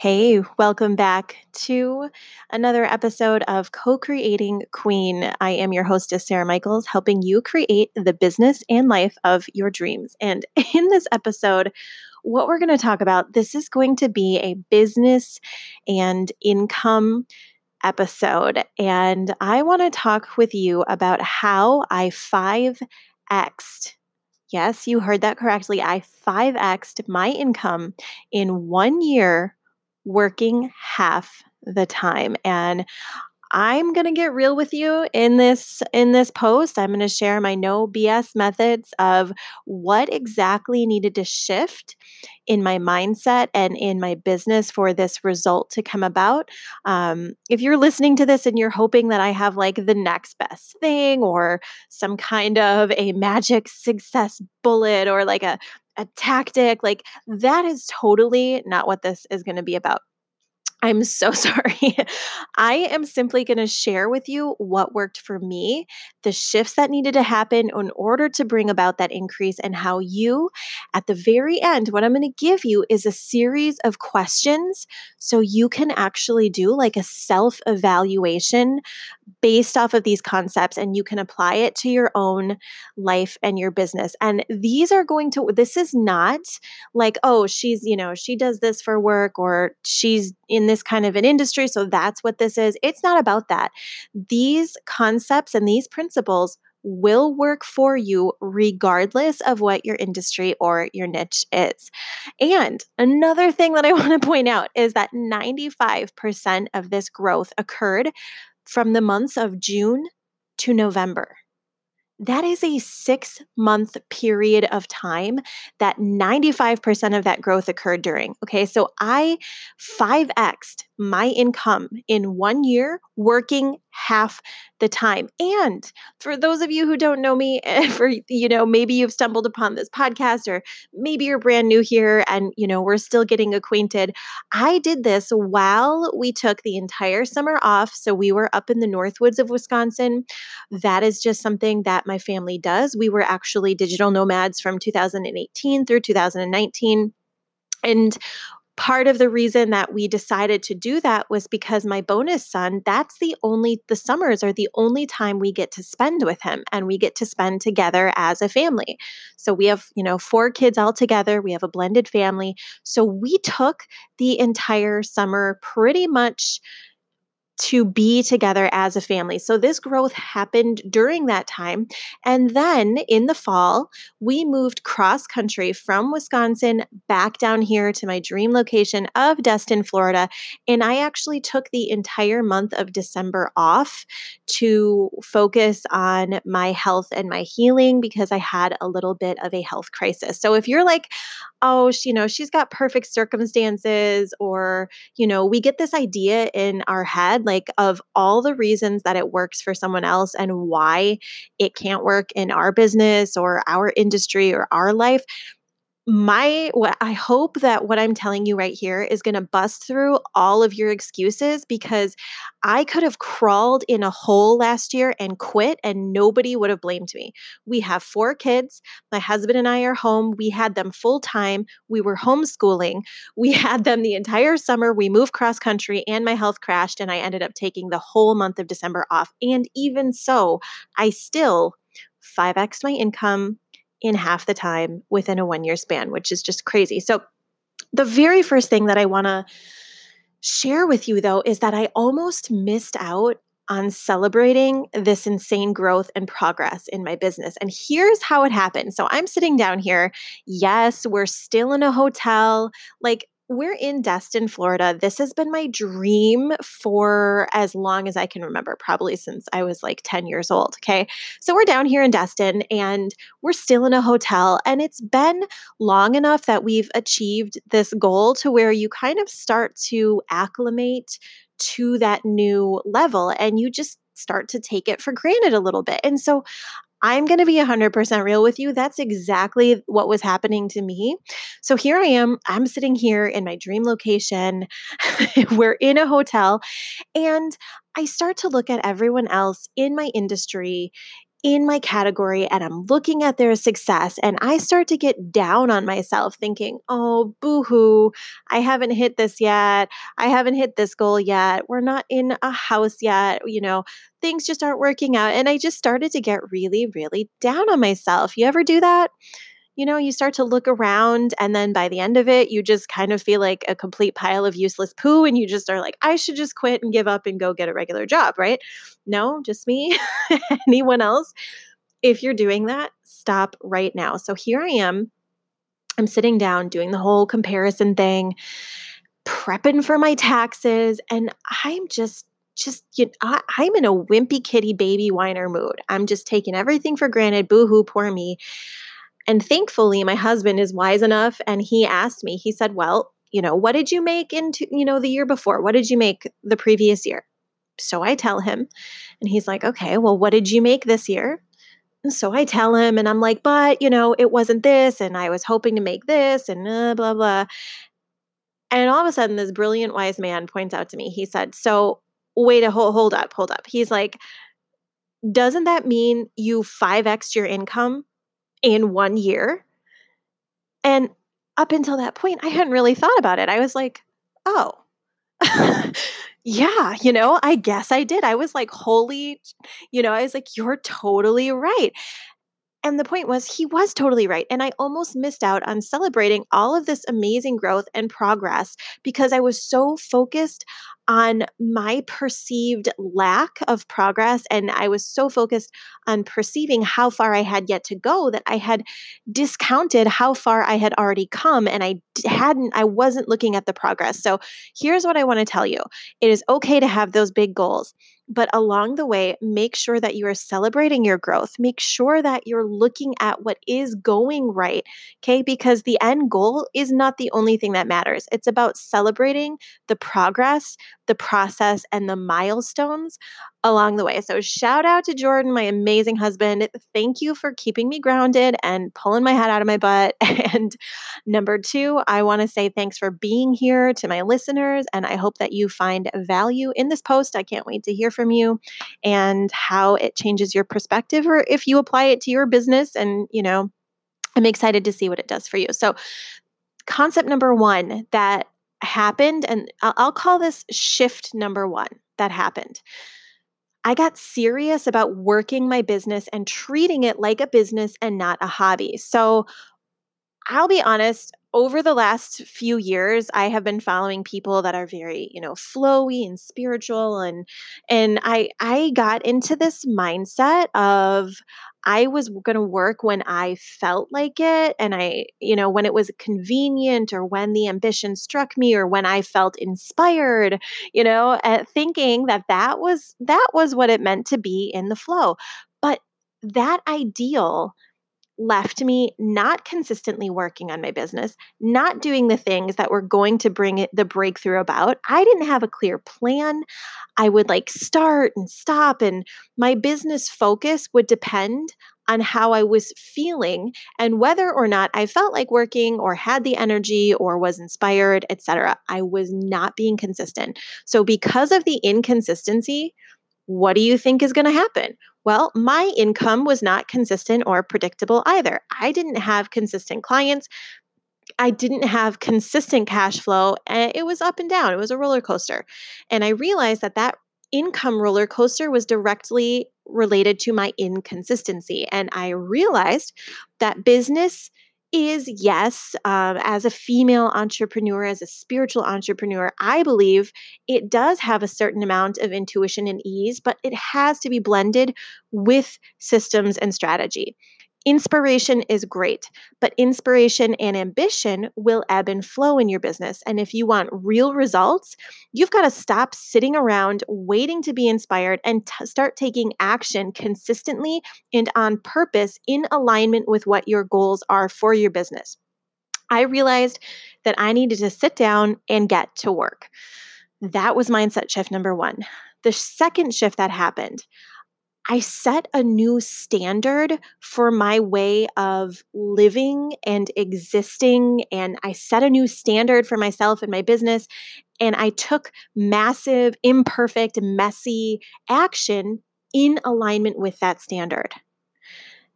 Hey, welcome back to another episode of Co Creating Queen. I am your hostess, Sara Michaels, helping you create the business and life of your dreams. And in this episode, what we're going to talk about, this is going to be a business and income episode. And I want to talk with you about how I 5X'd Yes, you heard that correctly. I 5X'd my income in one year working half the time. And I'm going to get real with you in this in this post. I'm going to share my no BS methods of what exactly needed to shift in my mindset and in my business for this result to come about. Um, if you're listening to this and you're hoping that I have like the next best thing or some kind of a magic success bullet or like a a tactic, like that is totally not what this is going to be about. I'm so sorry. I am simply going to share with you what worked for me, the shifts that needed to happen in order to bring about that increase, and how you, at the very end, what I'm going to give you is a series of questions so you can actually do like a self evaluation based off of these concepts and you can apply it to your own life and your business. And these are going to, this is not like, oh, she's, you know, she does this for work or she's in this kind of an industry. So that's what this is. It's not about that. These concepts and these principles will work for you regardless of what your industry or your niche is. And another thing that I want to point out is that 95% of this growth occurred from the months of June to November. That is a six month period of time that 95% of that growth occurred during. Okay, so I 5x'd my income in one year working half the time. And for those of you who don't know me, for you know, maybe you've stumbled upon this podcast or maybe you're brand new here and you know, we're still getting acquainted. I did this while we took the entire summer off. So we were up in the Northwoods of Wisconsin. That is just something that my family does. We were actually digital nomads from 2018 through 2019. And part of the reason that we decided to do that was because my bonus son, that's the only, the summers are the only time we get to spend with him and we get to spend together as a family. So we have, you know, four kids all together. We have a blended family. So we took the entire summer pretty much to be together as a family. So this growth happened during that time. And then in the fall, we moved cross country from Wisconsin back down here to my dream location of Destin, Florida. And I actually took the entire month of December off to focus on my health and my healing because I had a little bit of a health crisis. So if you're like, oh, she, you know, she's got perfect circumstances, or, you know, we get this idea in our head, like of all the reasons that it works for someone else and why it can't work in our business or our industry or our life my what I hope that what I'm telling you right here is going to bust through all of your excuses because I could have crawled in a hole last year and quit and nobody would have blamed me. We have four kids. My husband and I are home. We had them full time. We were homeschooling. We had them the entire summer. We moved cross country and my health crashed and I ended up taking the whole month of December off. And even so, I still 5x my income in half the time within a one year span, which is just crazy. So, the very first thing that I want to share with you, though, is that I almost missed out on celebrating this insane growth and progress in my business. And here's how it happened. So I'm sitting down here. Yes, we're still in a hotel. Like we're in Destin, Florida. This has been my dream for as long as I can remember, probably since I was like 10 years old. Okay. So we're down here in Destin and we're still in a hotel. And it's been long enough that we've achieved this goal to where you kind of start to acclimate to that new level and you just start to take it for granted a little bit. And so I'm going to be 100% real with you. That's exactly what was happening to me. So here I am. I'm sitting here in my dream location. We're in a hotel. And I start to look at everyone else in my industry in my category and I'm looking at their success and I start to get down on myself thinking, oh, boo hoo, I haven't hit this yet. I haven't hit this goal yet. We're not in a house yet. You know, things just aren't working out. And I just started to get really, really down on myself. You ever do that? You know, you start to look around, and then by the end of it, you just kind of feel like a complete pile of useless poo, and you just are like, I should just quit and give up and go get a regular job, right? No, just me. Anyone else? If you're doing that, stop right now. So here I am. I'm sitting down doing the whole comparison thing, prepping for my taxes, and I'm just just you know, I, I'm in a wimpy kitty baby whiner mood. I'm just taking everything for granted. Boo hoo, poor me. And thankfully, my husband is wise enough and he asked me, he said, Well, you know, what did you make into, you know, the year before? What did you make the previous year? So I tell him, and he's like, Okay, well, what did you make this year? And so I tell him, and I'm like, But, you know, it wasn't this, and I was hoping to make this, and uh, blah, blah. And all of a sudden, this brilliant wise man points out to me, he said, So wait a hold, hold up, hold up. He's like, Doesn't that mean you 5x your income in one year. And up until that point, I hadn't really thought about it. I was like, oh, yeah, you know, I guess I did. I was like, holy, you know, I was like, you're totally right. And the point was, he was totally right. And I almost missed out on celebrating all of this amazing growth and progress because I was so focused on my perceived lack of progress. And I was so focused on perceiving how far I had yet to go that I had discounted how far I had already come. And I hadn't, I wasn't looking at the progress. So here's what I want to tell you it is okay to have those big goals. But along the way, make sure that you are celebrating your growth. Make sure that you're looking at what is going right. Okay. Because the end goal is not the only thing that matters. It's about celebrating the progress, the process, and the milestones along the way. So, shout out to Jordan, my amazing husband. Thank you for keeping me grounded and pulling my head out of my butt. And number two, I want to say thanks for being here to my listeners. And I hope that you find value in this post. I can't wait to hear from you and how it changes your perspective or if you apply it to your business. And, you know, I'm excited to see what it does for you. So, concept number one that happened, and I'll call this shift number one that happened. I got serious about working my business and treating it like a business and not a hobby. So I'll be honest, over the last few years i have been following people that are very you know flowy and spiritual and and i i got into this mindset of i was going to work when i felt like it and i you know when it was convenient or when the ambition struck me or when i felt inspired you know thinking that that was that was what it meant to be in the flow. But that ideal left me not consistently working on my business, not doing the things that were going to bring it the breakthrough about. I didn't have a clear plan. I would like start and stop and my business focus would depend on how I was feeling and whether or not I felt like working or had the energy or was inspired, etc. I was not being consistent. So because of the inconsistency, what do you think is going to happen? Well, my income was not consistent or predictable either. I didn't have consistent clients. I didn't have consistent cash flow. And it was up and down. It was a roller coaster. And I realized that that income roller coaster was directly related to my inconsistency. And I realized that business is yes, um, as a female entrepreneur, as a spiritual entrepreneur, I believe it does have a certain amount of intuition and ease, but it has to be blended with systems and strategy. Inspiration is great, but inspiration and ambition will ebb and flow in your business. And if you want real results, you've got to stop sitting around waiting to be inspired and t- start taking action consistently and on purpose in alignment with what your goals are for your business. I realized that I needed to sit down and get to work. That was mindset shift number one. The second shift that happened, I set a new standard for my way of living and existing. And I set a new standard for myself and my business. And I took massive, imperfect, messy action in alignment with that standard.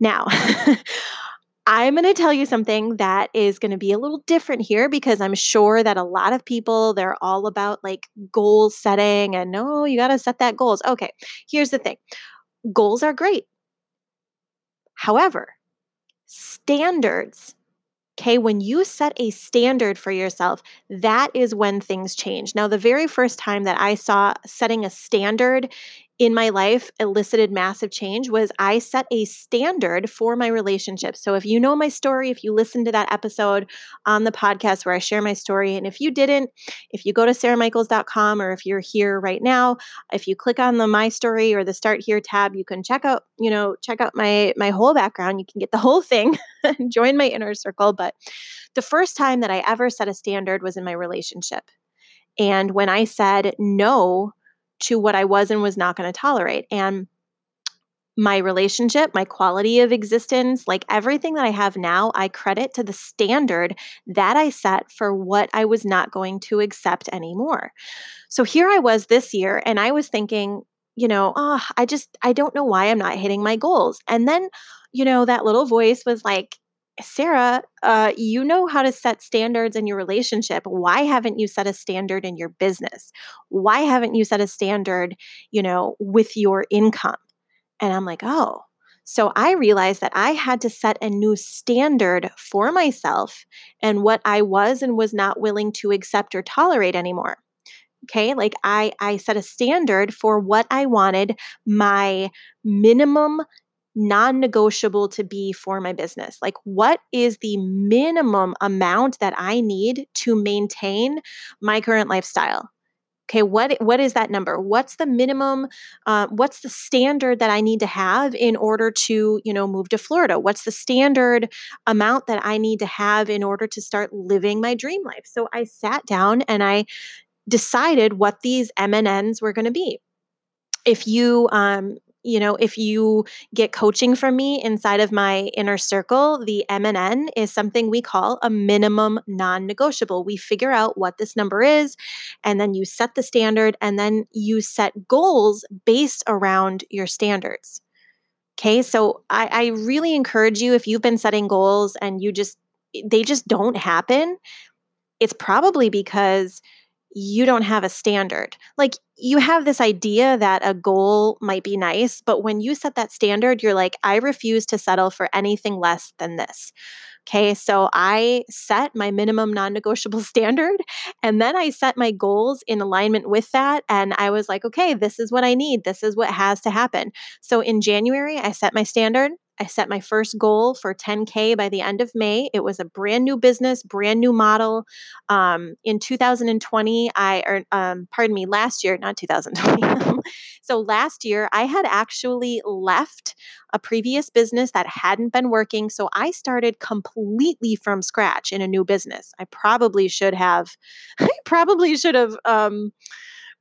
Now, I'm going to tell you something that is going to be a little different here because I'm sure that a lot of people they're all about like goal setting and no, you got to set that goals. Okay, here's the thing. Goals are great. However, standards Okay, when you set a standard for yourself, that is when things change. Now, the very first time that I saw setting a standard in my life elicited massive change was I set a standard for my relationship. So if you know my story, if you listen to that episode on the podcast where I share my story, and if you didn't, if you go to saramichaels.com or if you're here right now, if you click on the my story or the start here tab, you can check out, you know, check out my my whole background. You can get the whole thing join my inner circle. But the first time that I ever set a standard was in my relationship. And when I said no to what I was and was not going to tolerate. And my relationship, my quality of existence, like everything that I have now, I credit to the standard that I set for what I was not going to accept anymore. So here I was this year, and I was thinking, you know, oh, I just, I don't know why I'm not hitting my goals. And then, you know, that little voice was like, Sara, uh, you know how to set standards in your relationship. Why haven't you set a standard in your business? Why haven't you set a standard, you know, with your income? And I'm like, oh. So I realized that I had to set a new standard for myself and what I was and was not willing to accept or tolerate anymore. Okay, like I I set a standard for what I wanted my minimum non negotiable to be for my business? Like, what is the minimum amount that I need to maintain my current lifestyle? Okay, what what is that number? What's the minimum? Uh, what's the standard that I need to have in order to, you know, move to Florida? What's the standard amount that I need to have in order to start living my dream life? So I sat down and I decided what these MNNs were going to be if you um, you know, if you get coaching from me inside of my inner circle, the MNN is something we call a minimum non negotiable. We figure out what this number is, and then you set the standard, and then you set goals based around your standards. Okay, so I, I really encourage you if you've been setting goals and you just, they just don't happen, it's probably because you don't have a standard. Like you have this idea that a goal might be nice, but when you set that standard, you're like, I refuse to settle for anything less than this. Okay, so I set my minimum non negotiable standard and then I set my goals in alignment with that. And I was like, okay, this is what I need. This is what has to happen. So in January, I set my standard. I set my first goal for 10K by the end of May. It was a brand new business, brand new model. Um, in 2020, I, or um, pardon me, last year, not 2020. so last year, I had actually left a previous business that hadn't been working. So I started completely from scratch in a new business. I probably should have, I probably should have, um,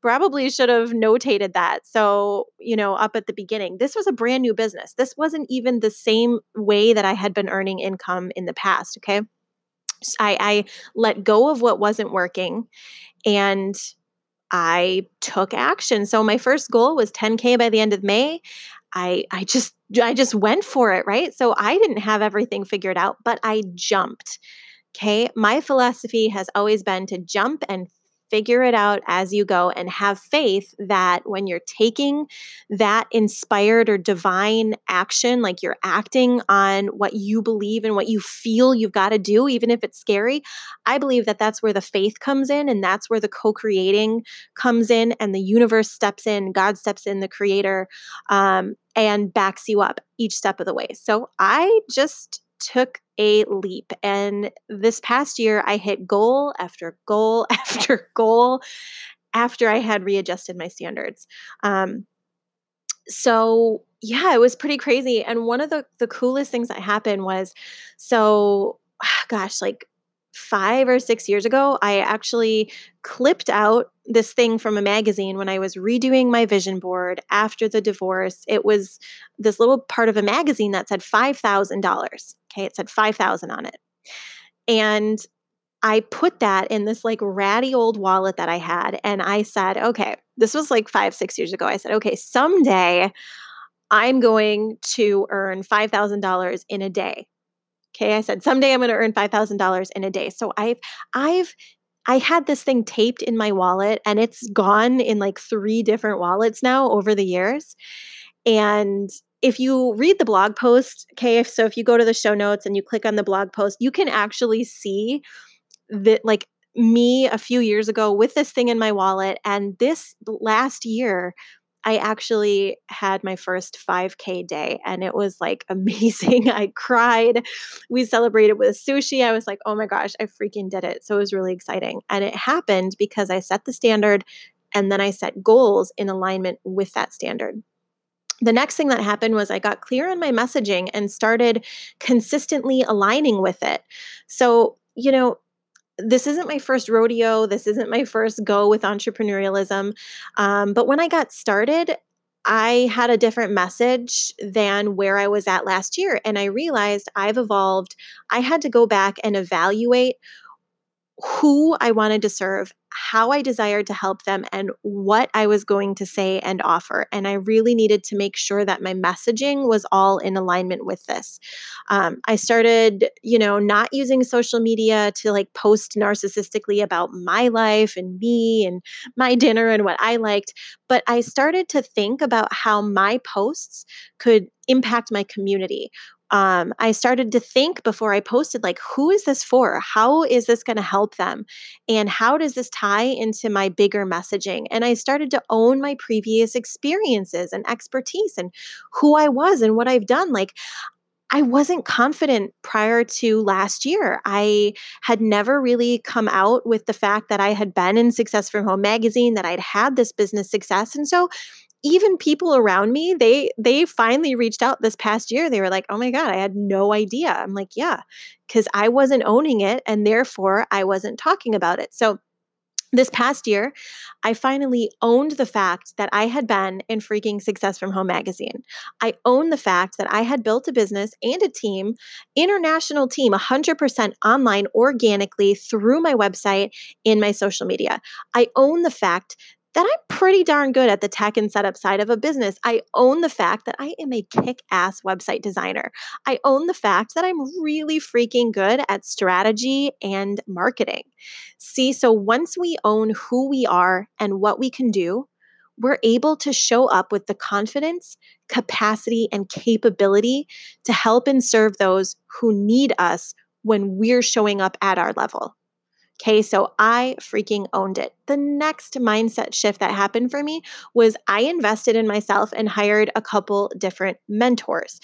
probably should have notated that. So, you know, up at the beginning, this was a brand new business. This wasn't even the same way that I had been earning income in the past. Okay. I, I let go of what wasn't working and I took action. So my first goal was 10K by the end of May. I I just I just went for it, right? So I didn't have everything figured out, but I jumped. Okay? My philosophy has always been to jump and figure it out as you go and have faith that when you're taking that inspired or divine action, like you're acting on what you believe and what you feel you've got to do, even if it's scary, I believe that that's where the faith comes in and that's where the co creating comes in and the universe steps in, God steps in, the creator, um, and backs you up each step of the way. So I just took a leap. And this past year, I hit goal after goal after goal after I had readjusted my standards. Um, so yeah, it was pretty crazy. And one of the the coolest things that happened was, so gosh, like five or six years ago, I actually clipped out this thing from a magazine when I was redoing my vision board after the divorce. It was this little part of a magazine that said $5,000. Okay, it said 5,000 on it. And I put that in this like ratty old wallet that I had. And I said, okay, this was like five, six years ago. I said, okay, someday I'm going to earn $5,000 in a day. Okay, I said someday I'm going to earn $5,000 in a day. So I've I've I had this thing taped in my wallet and it's gone in like three different wallets now over the years. And if you read the blog post, okay, so if you go to the show notes and you click on the blog post, you can actually see that like me a few years ago with this thing in my wallet and this last year I actually had my first 5K day and it was like amazing. I cried. We celebrated with sushi. I was like, oh my gosh, I freaking did it. So it was really exciting. And it happened because I set the standard and then I set goals in alignment with that standard. The next thing that happened was I got clear on my messaging and started consistently aligning with it. So, you know, this isn't my first rodeo. This isn't my first go with entrepreneurialism. Um, but when I got started, I had a different message than where I was at last year. And I realized I've evolved. I had to go back and evaluate who I wanted to serve, how I desired to help them, and what I was going to say and offer. And I really needed to make sure that my messaging was all in alignment with this. Um, I started, you know, not using social media to like post narcissistically about my life and me and my dinner and what I liked, but I started to think about how my posts could impact my community um, I started to think before I posted, like, who is this for? How is this going to help them? And how does this tie into my bigger messaging? And I started to own my previous experiences and expertise and who I was and what I've done. Like, I wasn't confident prior to last year. I had never really come out with the fact that I had been in Success from Home magazine, that I'd had this business success. And so even people around me they they finally reached out this past year they were like oh my god i had no idea i'm like yeah because i wasn't owning it and therefore i wasn't talking about it so this past year, I finally owned the fact that I had been in freaking Success from Home magazine. I owned the fact that I had built a business and a team, international team, 100% online organically through my website in my social media. I own the fact that I'm pretty darn good at the tech and setup side of a business. I own the fact that I am a kick ass website designer. I own the fact that I'm really freaking good at strategy and marketing. See, so once we own who we are and what we can do, we're able to show up with the confidence, capacity, and capability to help and serve those who need us when we're showing up at our level. Okay, so I freaking owned it. The next mindset shift that happened for me was I invested in myself and hired a couple different mentors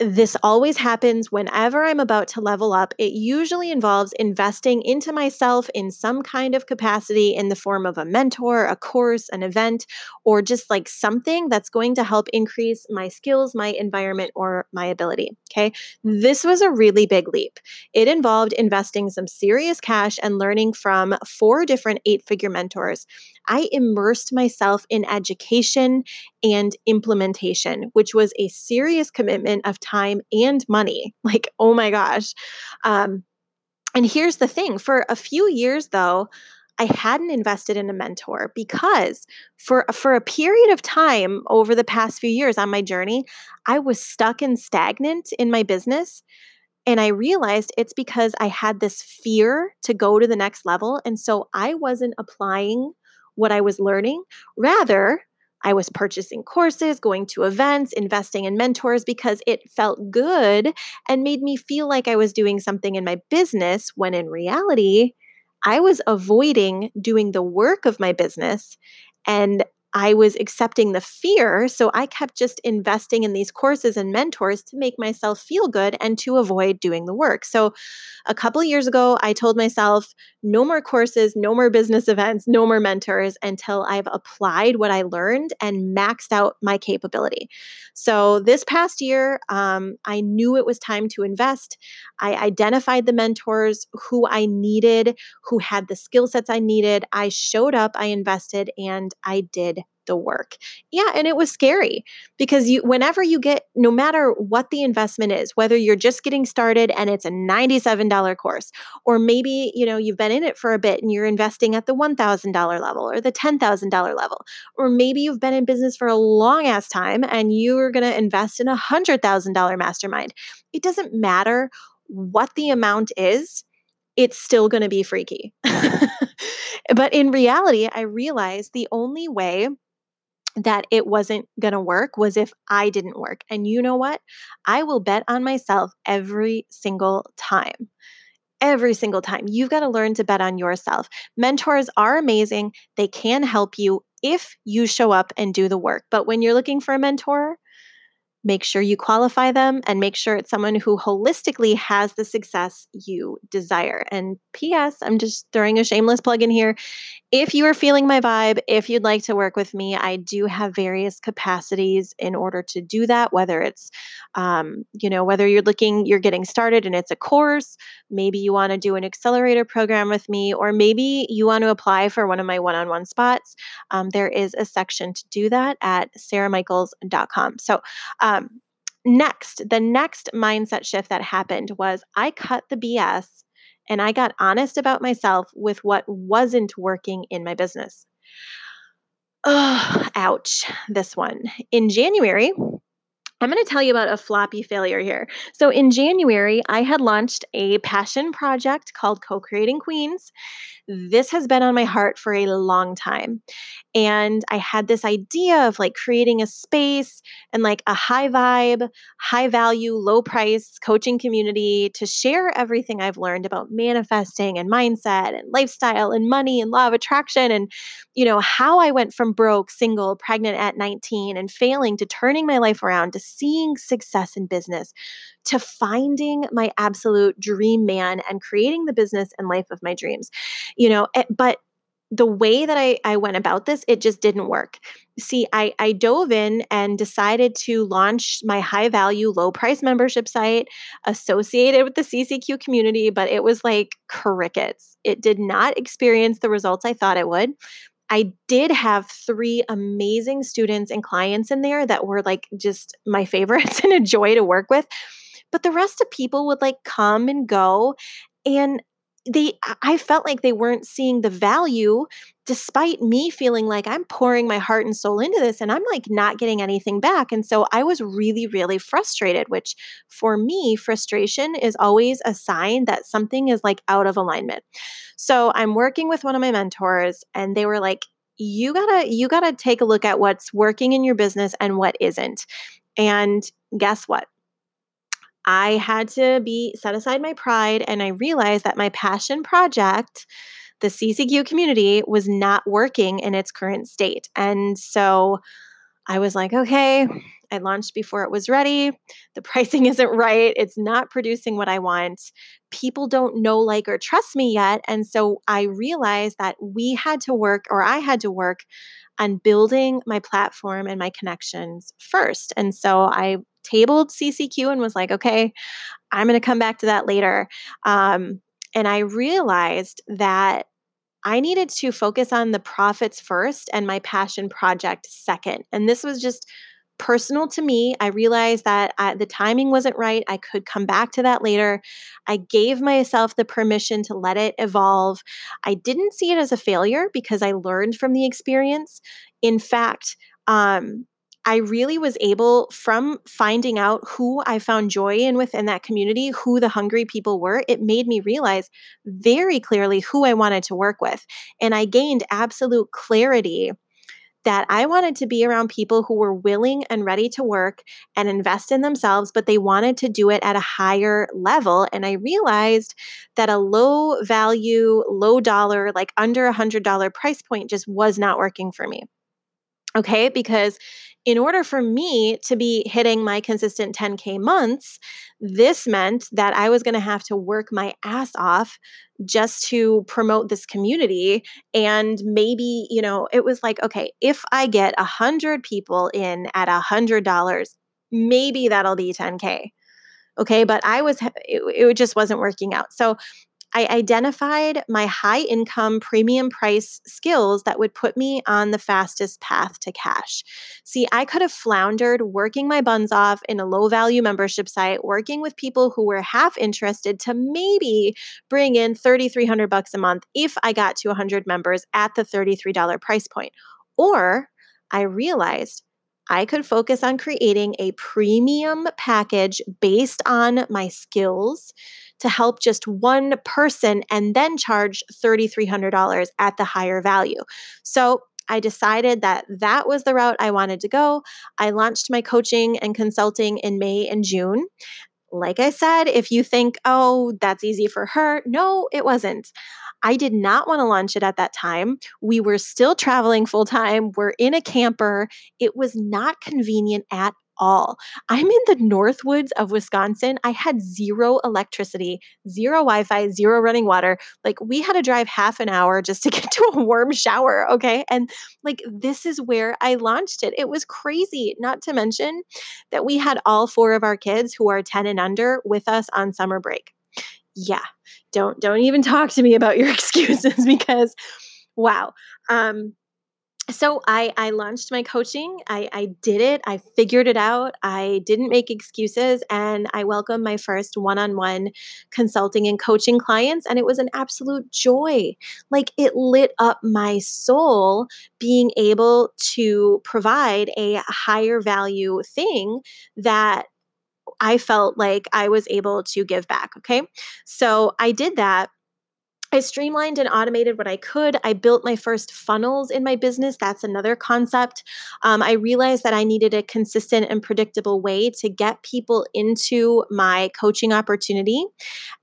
this always happens whenever I'm about to level up. It usually involves investing into myself in some kind of capacity in the form of a mentor, a course, an event, or just like something that's going to help increase my skills, my environment, or my ability. Okay. This was a really big leap. It involved investing some serious cash and learning from four different eight figure mentors. I immersed myself in education and implementation, which was a serious commitment of time and money. Like, oh my gosh. Um, and here's the thing for a few years, though, I hadn't invested in a mentor because for for a period of time over the past few years on my journey, I was stuck and stagnant in my business. And I realized it's because I had this fear to go to the next level. And so I wasn't applying what I was learning. Rather, I was purchasing courses, going to events, investing in mentors because it felt good and made me feel like I was doing something in my business when in reality, I was avoiding doing the work of my business and I was accepting the fear. So I kept just investing in these courses and mentors to make myself feel good and to avoid doing the work. So a couple years ago, I told myself no more courses, no more business events, no more mentors until I've applied what I learned and maxed out my capability. So this past year, um, I knew it was time to invest. I identified the mentors who I needed, who had the skill sets I needed. I showed up, I invested, and I did the work. Yeah, and it was scary because you whenever you get no matter what the investment is, whether you're just getting started and it's a $97 course or maybe, you know, you've been in it for a bit and you're investing at the $1,000 level or the $10,000 level, or maybe you've been in business for a long ass time and you're going to invest in a $100,000 mastermind. It doesn't matter what the amount is it's still going to be freaky. but in reality, I realized the only way that it wasn't going to work was if I didn't work. And you know what? I will bet on myself every single time. Every single time. You've got to learn to bet on yourself. Mentors are amazing. They can help you if you show up and do the work. But when you're looking for a mentor, make sure you qualify them and make sure it's someone who holistically has the success you desire. And P.S., I'm just throwing a shameless plug in here. If you are feeling my vibe, if you'd like to work with me, I do have various capacities in order to do that, whether it's, um, you know, whether you're looking, you're getting started and it's a course, maybe you want to do an accelerator program with me, or maybe you want to apply for one of my one on one spots. Um, there is a section to do that at saramichaels.com. So, um, Um, next, the next mindset shift that happened was I cut the BS and I got honest about myself with what wasn't working in my business. Oh, ouch, this one. In January, I'm going to tell you about a floppy failure here. So, in January, I had launched a passion project called Co Creating Queens. This has been on my heart for a long time. And I had this idea of like creating a space and like a high vibe, high value, low price coaching community to share everything I've learned about manifesting and mindset and lifestyle and money and law of attraction and, you know, how I went from broke, single, pregnant at 19 and failing to turning my life around to seeing success in business to finding my absolute dream man and creating the business and life of my dreams. You know, eh, but the way that I, I went about this, it just didn't work. See, I, I dove in and decided to launch my high value, low price membership site associated with the CCQ community, but it was like crickets. It did not experience the results I thought it would. I did have three amazing students and clients in there that were like just my favorites and a joy to work with. But the rest of people would like come and go. And they I felt like they weren't seeing the value despite me feeling like I'm pouring my heart and soul into this and I'm like not getting anything back. And so I was really, really frustrated, which for me, frustration is always a sign that something is like out of alignment. So I'm working with one of my mentors and they were like, you gotta, you gotta take a look at what's working in your business and what isn't. And guess what? I had to be set aside my pride and I realized that my passion project, the CCQ community, was not working in its current state. And so I was like, okay, I launched before it was ready. The pricing isn't right. It's not producing what I want. People don't know, like, or trust me yet. And so I realized that we had to work, or I had to work on building my platform and my connections first. And so I tabled CCQ and was like, okay, I'm going to come back to that later. Um, and I realized that I needed to focus on the profits first and my passion project second. And this was just personal to me. I realized that I, the timing wasn't right. I could come back to that later. I gave myself the permission to let it evolve. I didn't see it as a failure because I learned from the experience. In fact, um, I really was able from finding out who I found joy in within that community, who the hungry people were, it made me realize very clearly who I wanted to work with. And I gained absolute clarity that I wanted to be around people who were willing and ready to work and invest in themselves, but they wanted to do it at a higher level. And I realized that a low value, low dollar, like under a hundred dollar price point just was not working for me. Okay, because in order for me to be hitting my consistent 10K months, this meant that I was going to have to work my ass off just to promote this community. And maybe, you know, it was like, okay, if I get a hundred people in at a hundred dollars, maybe that'll be 10K. Okay. But I was, it, it just wasn't working out. So I identified my high income premium price skills that would put me on the fastest path to cash. See, I could have floundered working my buns off in a low value membership site, working with people who were half interested to maybe bring in 3300 bucks a month if I got to 100 members at the $33 price point. Or I realized I could focus on creating a premium package based on my skills to help just one person and then charge $3,300 at the higher value. So I decided that that was the route I wanted to go. I launched my coaching and consulting in May and June. Like I said, if you think, oh, that's easy for her, no, it wasn't. I did not want to launch it at that time. We were still traveling full time. We're in a camper. It was not convenient at all. I'm in the Northwoods of Wisconsin. I had zero electricity, zero Wi Fi, zero running water. Like, we had to drive half an hour just to get to a warm shower. Okay. And like, this is where I launched it. It was crazy. Not to mention that we had all four of our kids who are 10 and under with us on summer break. Yeah. Don't don't even talk to me about your excuses because wow. Um so I, I launched my coaching. I, I did it. I figured it out. I didn't make excuses, and I welcomed my first one-on-one consulting and coaching clients. And it was an absolute joy. Like it lit up my soul being able to provide a higher value thing that I felt like I was able to give back. Okay, so I did that I streamlined and automated what I could. I built my first funnels in my business. That's another concept. Um, I realized that I needed a consistent and predictable way to get people into my coaching opportunity.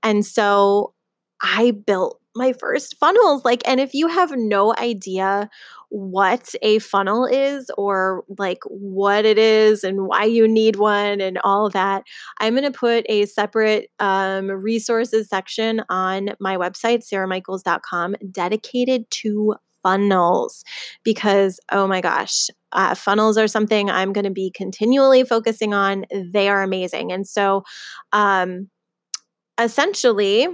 And so I built my first funnels. Like, and if you have no idea what a funnel is or like what it is and why you need one and all that, I'm going to put a separate um, resources section on my website, saramichaels.com, dedicated to funnels because, oh my gosh, uh, funnels are something I'm going to be continually focusing on. They are amazing. And so, um, essentially,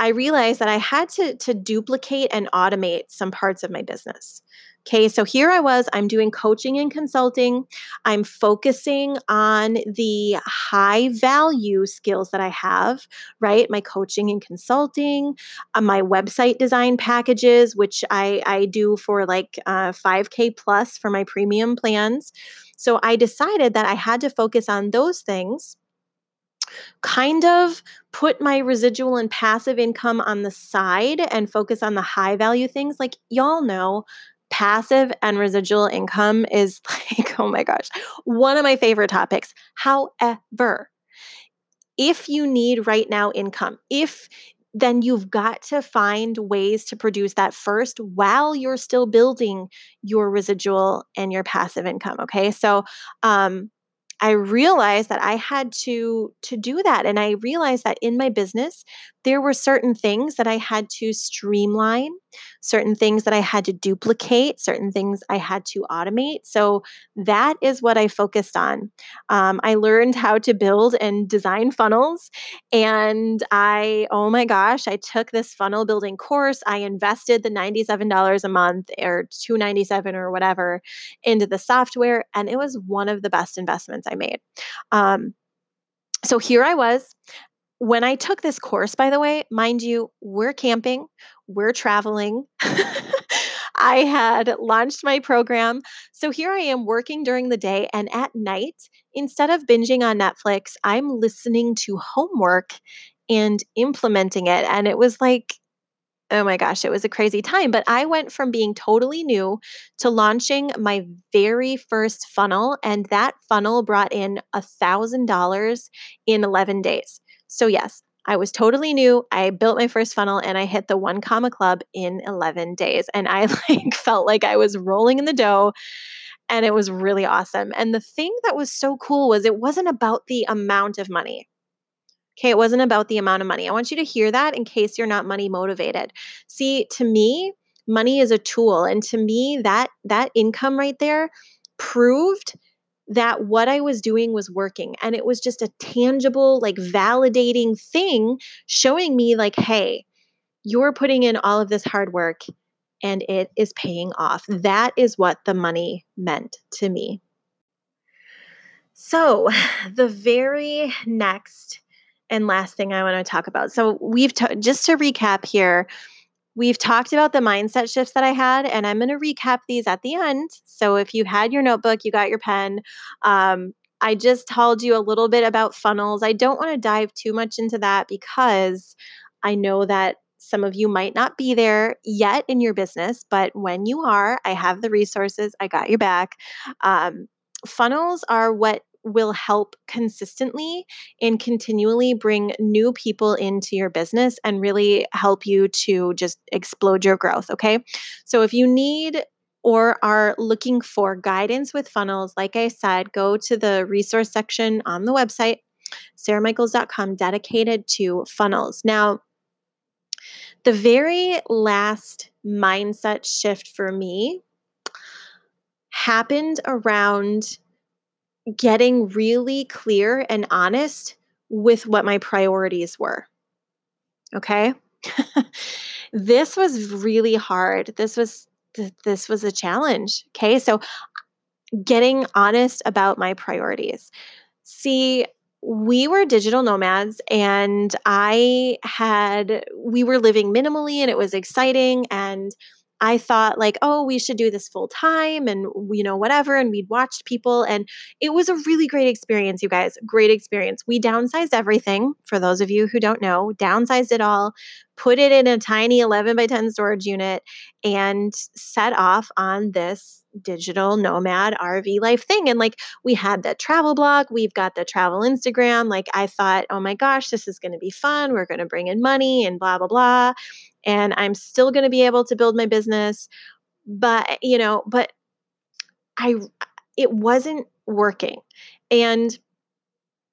I realized that I had to, to duplicate and automate some parts of my business. Okay, so here I was, I'm doing coaching and consulting. I'm focusing on the high value skills that I have, right? My coaching and consulting, uh, my website design packages, which I, I do for like uh, 5K plus for my premium plans. So I decided that I had to focus on those things kind of put my residual and passive income on the side and focus on the high value things. Like, y'all know, passive and residual income is like, oh my gosh, one of my favorite topics. However, if you need right now income, if then you've got to find ways to produce that first while you're still building your residual and your passive income. Okay. So, um, I realized that I had to to do that and I realized that in my business there were certain things that I had to streamline, certain things that I had to duplicate, certain things I had to automate. So that is what I focused on. Um, I learned how to build and design funnels. And I, oh my gosh, I took this funnel building course. I invested the $97 a month or 297 or whatever into the software. And it was one of the best investments I made. Um, so here I was when I took this course, by the way, mind you, we're camping, we're traveling. I had launched my program. So here I am working during the day, and at night, instead of binging on Netflix, I'm listening to homework and implementing it. And it was like, oh my gosh, it was a crazy time. But I went from being totally new to launching my very first funnel, and that funnel brought in a $1,000 in 11 days. So, yes, I was totally new. I built my first funnel and I hit the one comma club in 11 days. And I like felt like I was rolling in the dough and it was really awesome. And the thing that was so cool was it wasn't about the amount of money. Okay, it wasn't about the amount of money. I want you to hear that in case you're not money motivated. See, to me, money is a tool and to me that that income right there proved that what I was doing was working. And it was just a tangible, like validating thing showing me, like, hey, you're putting in all of this hard work and it is paying off. That is what the money meant to me. So, the very next and last thing I want to talk about. So, we've t- just to recap here, we've talked about the mindset shifts that I had, and I'm going to recap these at the end. So, if you had your notebook, you got your pen, um, I just told you a little bit about funnels. I don't want to dive too much into that because I know that some of you might not be there yet in your business, but when you are, I have the resources. I got your back. Um, funnels are what will help consistently and continually bring new people into your business and really help you to just explode your growth. Okay. So if you need or are looking for guidance with funnels, like I said, go to the resource section on the website, saramichaels.com, dedicated to funnels. Now, the very last mindset shift for me happened around getting really clear and honest with what my priorities were. Okay? this was really hard. This was this was a challenge. Okay? So getting honest about my priorities. See, we were digital nomads and I had we were living minimally and it was exciting and I thought like, oh, we should do this full time and you know whatever and we'd watched people and it was a really great experience, you guys. Great experience. We downsized everything for those of you who don't know, downsized it all, put it in a tiny 11 by 10 storage unit and set off on this digital nomad RV life thing. And like we had the travel blog, we've got the travel Instagram. Like I thought, oh my gosh, this is going to be fun. We're going to bring in money and blah, blah, blah and I'm still going to be able to build my business. But, you know, but I, it wasn't working. And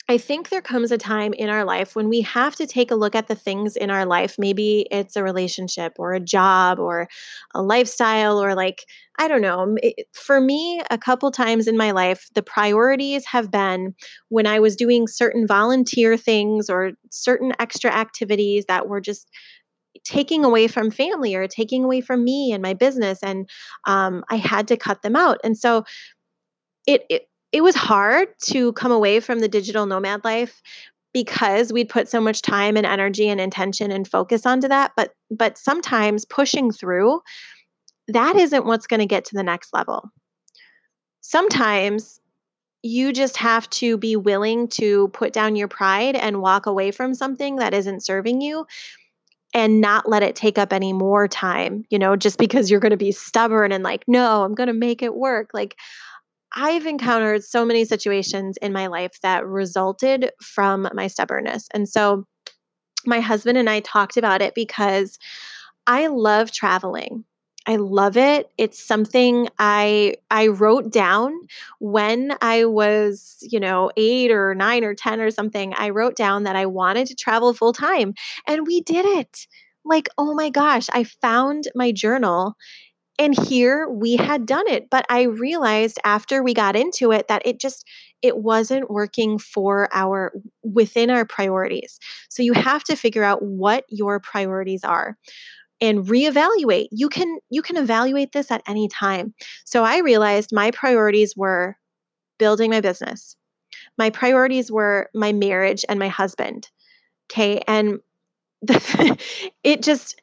I think there comes a time in our life when we have to take a look at the things in our life. Maybe it's a relationship or a job or a lifestyle or like, I don't know. For me, a couple times in my life, the priorities have been when I was doing certain volunteer things or certain extra activities that were just taking away from family or taking away from me and my business and um, i had to cut them out and so it, it it was hard to come away from the digital nomad life because we'd put so much time and energy and intention and focus onto that but but sometimes pushing through that isn't what's going to get to the next level sometimes you just have to be willing to put down your pride and walk away from something that isn't serving you and not let it take up any more time, you know, just because you're going to be stubborn and like, no, I'm going to make it work. Like, I've encountered so many situations in my life that resulted from my stubbornness. And so my husband and I talked about it because I love traveling. I love it. It's something I I wrote down when I was, you know, 8 or 9 or 10 or something. I wrote down that I wanted to travel full time and we did it. Like, oh my gosh, I found my journal and here we had done it, but I realized after we got into it that it just it wasn't working for our within our priorities. So you have to figure out what your priorities are and reevaluate. You can you can evaluate this at any time. So I realized my priorities were building my business. My priorities were my marriage and my husband. Okay, and the, it just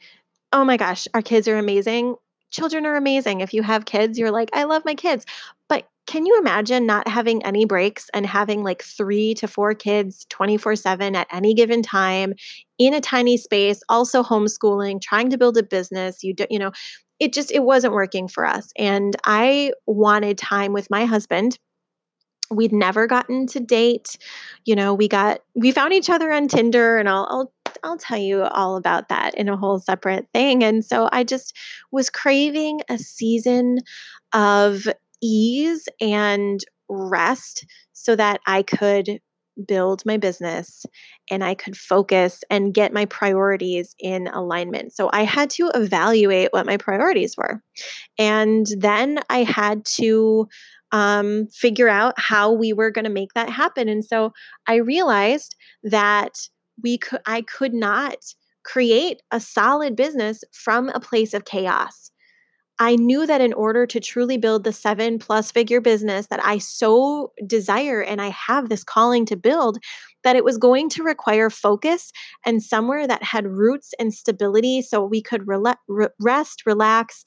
oh my gosh, our kids are amazing. Children are amazing. If you have kids, you're like, I love my kids. But can you imagine not having any breaks and having like three to four kids 24 7 at any given time in a tiny space, also homeschooling, trying to build a business? You don't, you know, it just it wasn't working for us. And I wanted time with my husband we'd never gotten to date you know we got we found each other on tinder and i'll i'll I'll tell you all about that in a whole separate thing. And so I just was craving a season of ease and rest so that I could build my business and I could focus and get my priorities in alignment. So I had to evaluate what my priorities were. And then I had to um, figure out how we were going to make that happen. And so I realized that we could I could not create a solid business from a place of chaos. I knew that in order to truly build the seven plus figure business that I so desire and I have this calling to build, that it was going to require focus and somewhere that had roots and stability so we could re- rest, relax,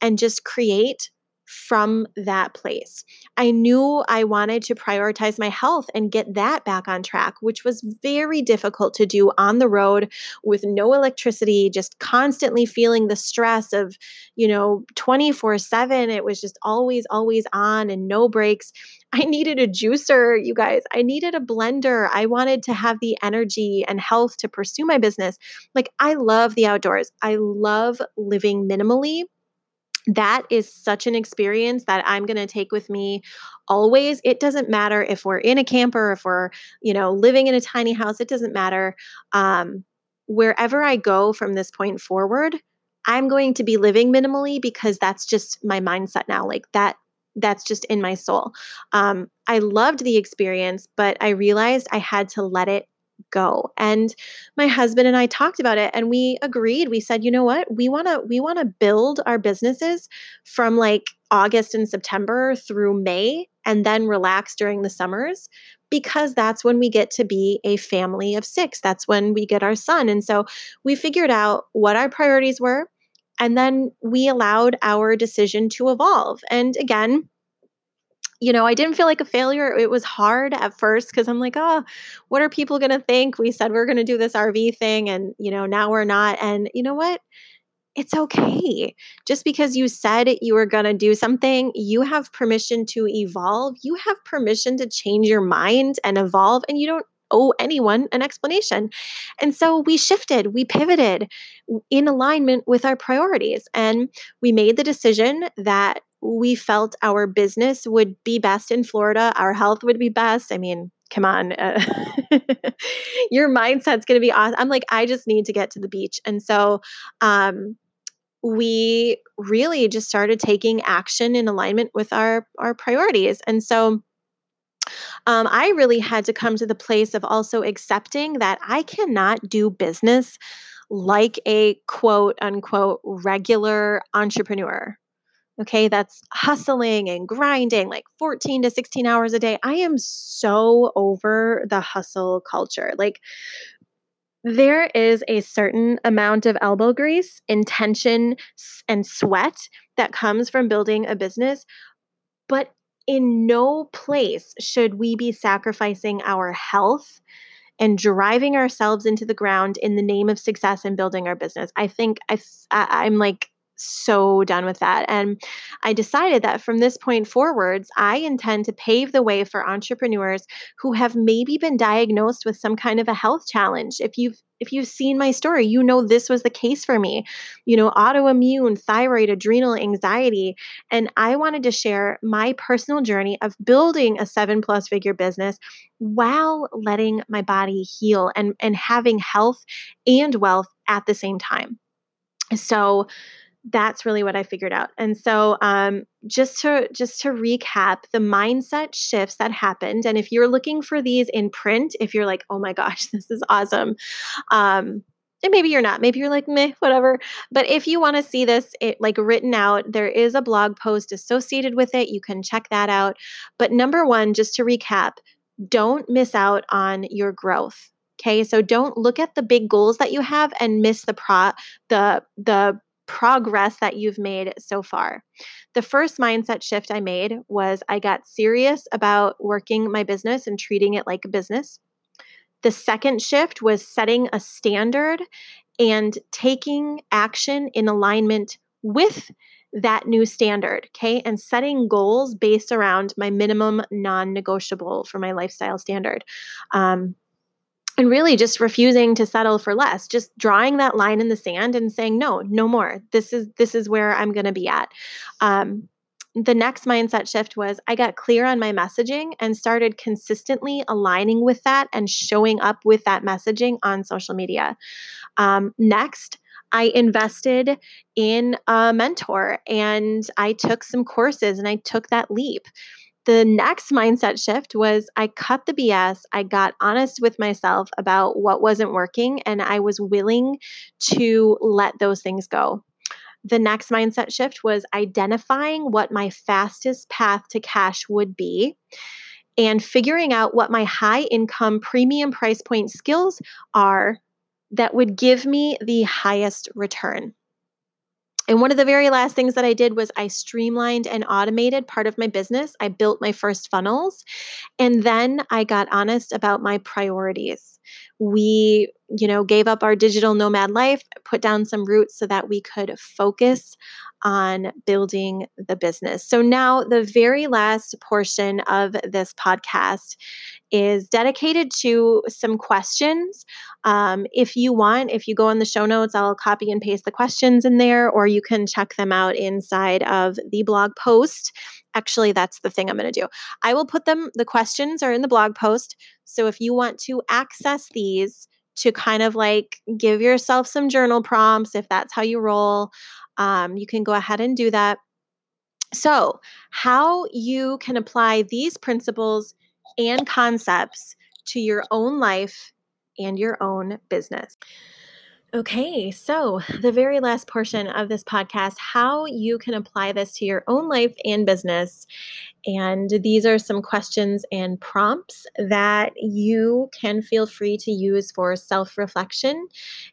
and just create from that place. I knew I wanted to prioritize my health and get that back on track, which was very difficult to do on the road with no electricity, just constantly feeling the stress of, you know, 24 7. It was just always, always on and no breaks. I needed a juicer, you guys. I needed a blender. I wanted to have the energy and health to pursue my business. Like, I love the outdoors. I love living minimally that is such an experience that I'm going to take with me always. It doesn't matter if we're in a camper, if we're, you know, living in a tiny house, it doesn't matter. Um, wherever I go from this point forward, I'm going to be living minimally because that's just my mindset now. Like that, that's just in my soul. Um, I loved the experience, but I realized I had to let it go. And my husband and i talked about it and we agreed. We said you know what? We want to we want to build our businesses from like august and september through may and then relax during the summers because that's when we get to be a family of six. That's when we get our son. And so we figured out what our priorities were and then we allowed our decision to evolve. And again you know, I didn't feel like a failure. It was hard at first because I'm like, oh, what are people going to think? We said we are going to do this RV thing and, you know, now we're not. And you know what? It's okay. Just because you said you were going to do something, you have permission to evolve. You have permission to change your mind and evolve, and you don't owe anyone an explanation. And so we shifted, we pivoted in alignment with our priorities, and we made the decision that we felt our business would be best in Florida, our health would be best. I mean, come on. Uh, your mindset's going to be awesome. I'm like, I just need to get to the beach. And so, um, we really just started taking action in alignment with our our priorities and so um, i really had to come to the place of also accepting that i cannot do business like a quote unquote regular entrepreneur Okay, that's hustling and grinding like 14 to 16 hours a day. I am so over the hustle culture. Like, there is a certain amount of elbow grease, intention, and sweat that comes from building a business, but in no place should we be sacrificing our health and driving ourselves into the ground in the name of success and building our business. I think I, I'm like so done with that. And I decided that from this point forwards, I intend to pave the way for entrepreneurs who have maybe been diagnosed with some kind of a health challenge. If you've if you've seen my story, you know this was the case for me. You know, autoimmune, thyroid, adrenal anxiety. And I wanted to share my personal journey of building a seven plus figure business while letting my body heal and, and having health and wealth at the same time. So, that's really what I figured out. And so um, just to just to recap the mindset shifts that happened and if you're looking for these in print, if you're like, "Oh my gosh, this is awesome." Um, and maybe you're not. Maybe you're like, meh, whatever. But if you want to see this it, like written out, there is a blog post associated with it. You can check that out. But number one, just to recap, don't miss out on your growth. Okay. So don't look at the big goals that you have and miss the pro the the progress that you've made so far. The first mindset shift I made was I got serious about working my business and treating it like a business. The second shift was setting a standard and taking action in alignment with that new standard, okay? And setting goals based around my minimum non negotiable for my lifestyle standard. Um, and really just refusing to settle for less just drawing that line in the sand and saying no no more. This is this is where i'm going to be at. Um, the next mindset shift was i got clear on my messaging and started consistently aligning with that and showing up with that messaging on social media. Um, next I invested in a mentor and I took some courses and I took that leap The next mindset shift was I cut the BS. I got honest with myself about what wasn't working, and I was willing to let those things go. The next mindset shift was identifying what my fastest path to cash would be and figuring out what my high income premium price point skills are that would give me the highest return. And one of the very last things that I did was I streamlined and automated part of my business. I built my first funnels and then I got honest about my priorities. We, you know, gave up our digital nomad life, put down some roots so that we could focus on building the business. So now the very last portion of this podcast is dedicated to some questions. Um, if you want, if you go in the show notes, I'll copy and paste the questions in there, or you can check them out inside of the blog post. Actually, that's the thing I'm going to do. I will put them, the questions are in the blog post. So if you want to access these, to kind of like give yourself some journal prompts if that's how you roll. Um, you can go ahead and do that. So, how you can apply these principles and concepts to your own life and your own business. Okay, so the very last portion of this podcast how you can apply this to your own life and business. And these are some questions and prompts that you can feel free to use for self reflection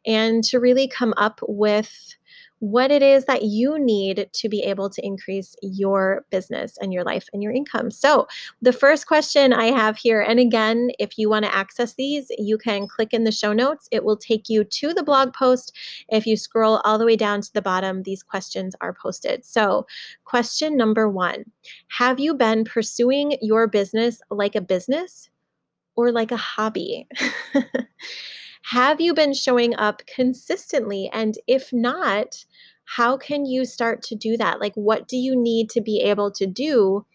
and to really come up with what it is that you need to be able to increase your business and your life and your income. So, the first question I have here, and again, if you want to access these, you can click in the show notes. It will take you to the blog post. If you scroll all the way down to the bottom, these questions are posted. So, question number one Have you been pursuing your business like a business or like a hobby? Have you been showing up consistently? And if not, how can you start to do that? Like, what do you need to be able to do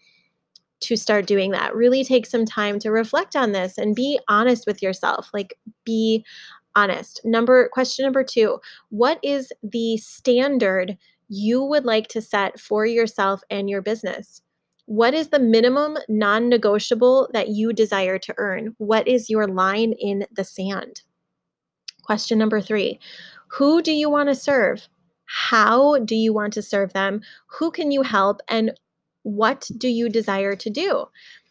to start doing that? Really take some time to reflect on this and be honest with yourself. Like, be honest. Number question number two What is the standard you would like to set for yourself and your business? What is the minimum non negotiable that you desire to earn? What is your line in the sand? Question number three Who do you want to serve? How do you want to serve them? Who can you help? And what do you desire to do?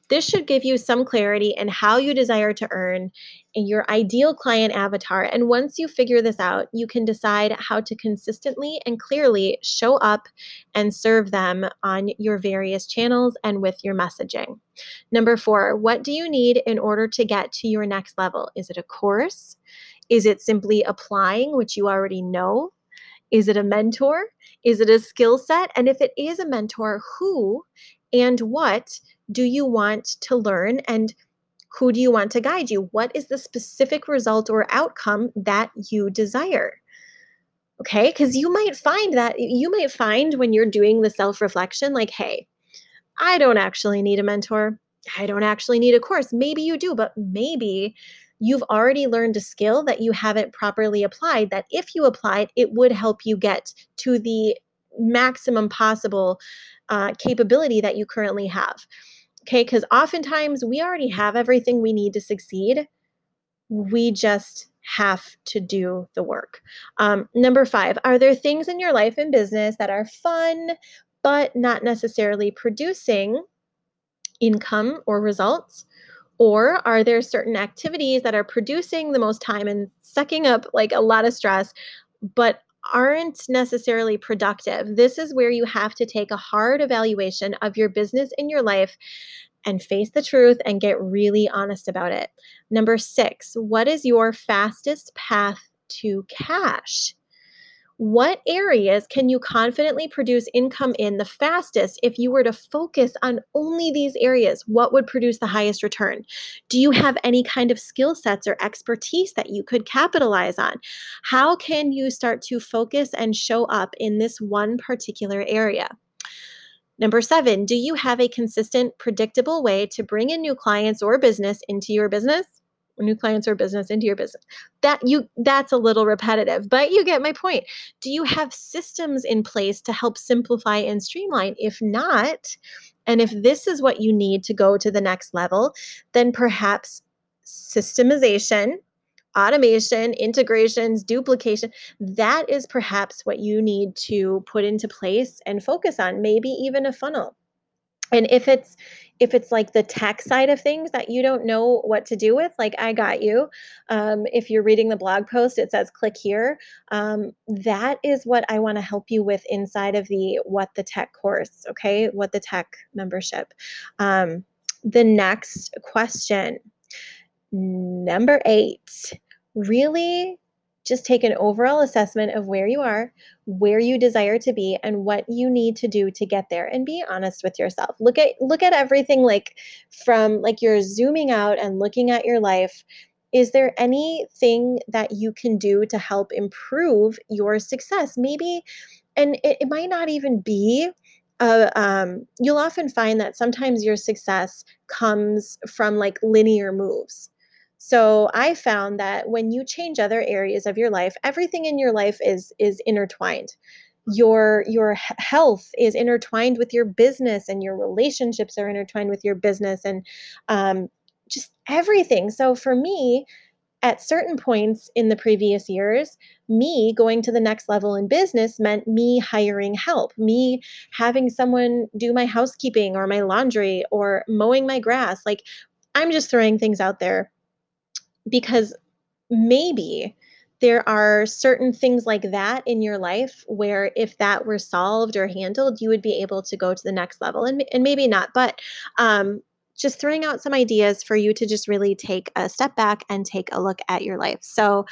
This should give you some clarity in how you desire to earn in your ideal client avatar. And once you figure this out, you can decide how to consistently and clearly show up and serve them on your various channels and with your messaging. Number four, what do you need in order to get to your next level? Is it a course? Is it simply applying, which you already know? Is it a mentor? Is it a skill set? And if it is a mentor, who and what do you want to learn? And who do you want to guide you? What is the specific result or outcome that you desire? Okay, because you might find that you might find when you're doing the self reflection, like, hey, I don't actually need a mentor. I don't actually need a course. Maybe you do, but maybe you've already learned a skill that you haven't properly applied that if you applied it would help you get to the maximum possible uh, capability that you currently have. Okay because oftentimes we already have everything we need to succeed. We just have to do the work. Um, number five are there things in your life and business that are fun but not necessarily producing income or results or are there certain activities that are producing the most time and sucking up like a lot of stress, but aren't necessarily productive? This is where you have to take a hard evaluation of your business in your life and face the truth and get really honest about it. Number six, what is your fastest path to cash? What areas can you confidently produce income in the fastest if you were to focus on only these areas? What would produce the highest return? Do you have any kind of skill sets or expertise that you could capitalize on? How can you start to focus and show up in this one particular area? Number seven, do you have a consistent, predictable way to bring in new clients or business into your business? New clients or business into your business. That you that's a little repetitive but you get my point. Do you have systems in place to help simplify and streamline? If not And if this is what you need to go to the next level, then perhaps systemization, automation, integrations, duplication, that is perhaps what you need to put into place and focus on, maybe even a funnel. And if it's if it's like the tech side of things that you don't know what to do with, like I got you. Um, if you're reading the blog post, it says click here. Um, that is what I want to help you with inside of the What the Tech course, okay? What the Tech membership. Um, the next question, number eight, really just take an overall assessment of where you are, where you desire to be and what you need to do to get there and be honest with yourself. Look at look at everything like from like you're zooming out and looking at your life. Is there anything that you can do to help improve your success? Maybe and it, it might not even be uh, um, you'll often find that sometimes your success comes from like linear moves so I found that when you change other areas of your life, everything in your life is is intertwined. Your your health is intertwined with your business, and your relationships are intertwined with your business, and um, just everything. So for me, at certain points in the previous years, me going to the next level in business meant me hiring help, me having someone do my housekeeping or my laundry or mowing my grass. Like I'm just throwing things out there because maybe there are certain things like that in your life where if that were solved or handled you would be able to go to the next level and, and maybe not but um, just throwing out some ideas for you to just really take a step back and take a look at your life. So,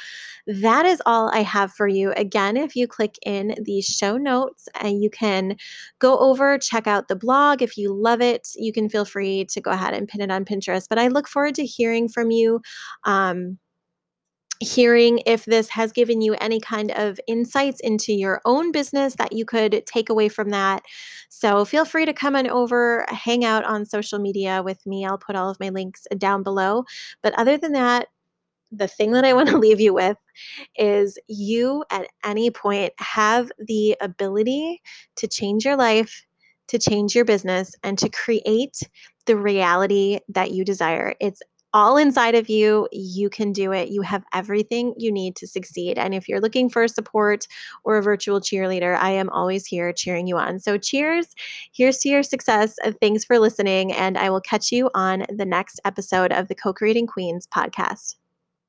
that is all I have for you. Again, if you click in the show notes and you can go over, check out the blog. If you love it, you can feel free to go ahead and pin it on Pinterest. But I look forward to hearing from you. Um, hearing if this has given you any kind of insights into your own business that you could take away from that. So feel free to come on over, hang out on social media with me. I'll put all of my links down below. But other than that, the thing that I want to leave you with is you at any point have the ability to change your life, to change your business, and to create the reality that you desire. It's all inside of you. You can do it. You have everything you need to succeed. And if you're looking for support or a virtual cheerleader, I am always here cheering you on. So, cheers. Here's to your success. Thanks for listening. And I will catch you on the next episode of the Co Creating Queens podcast.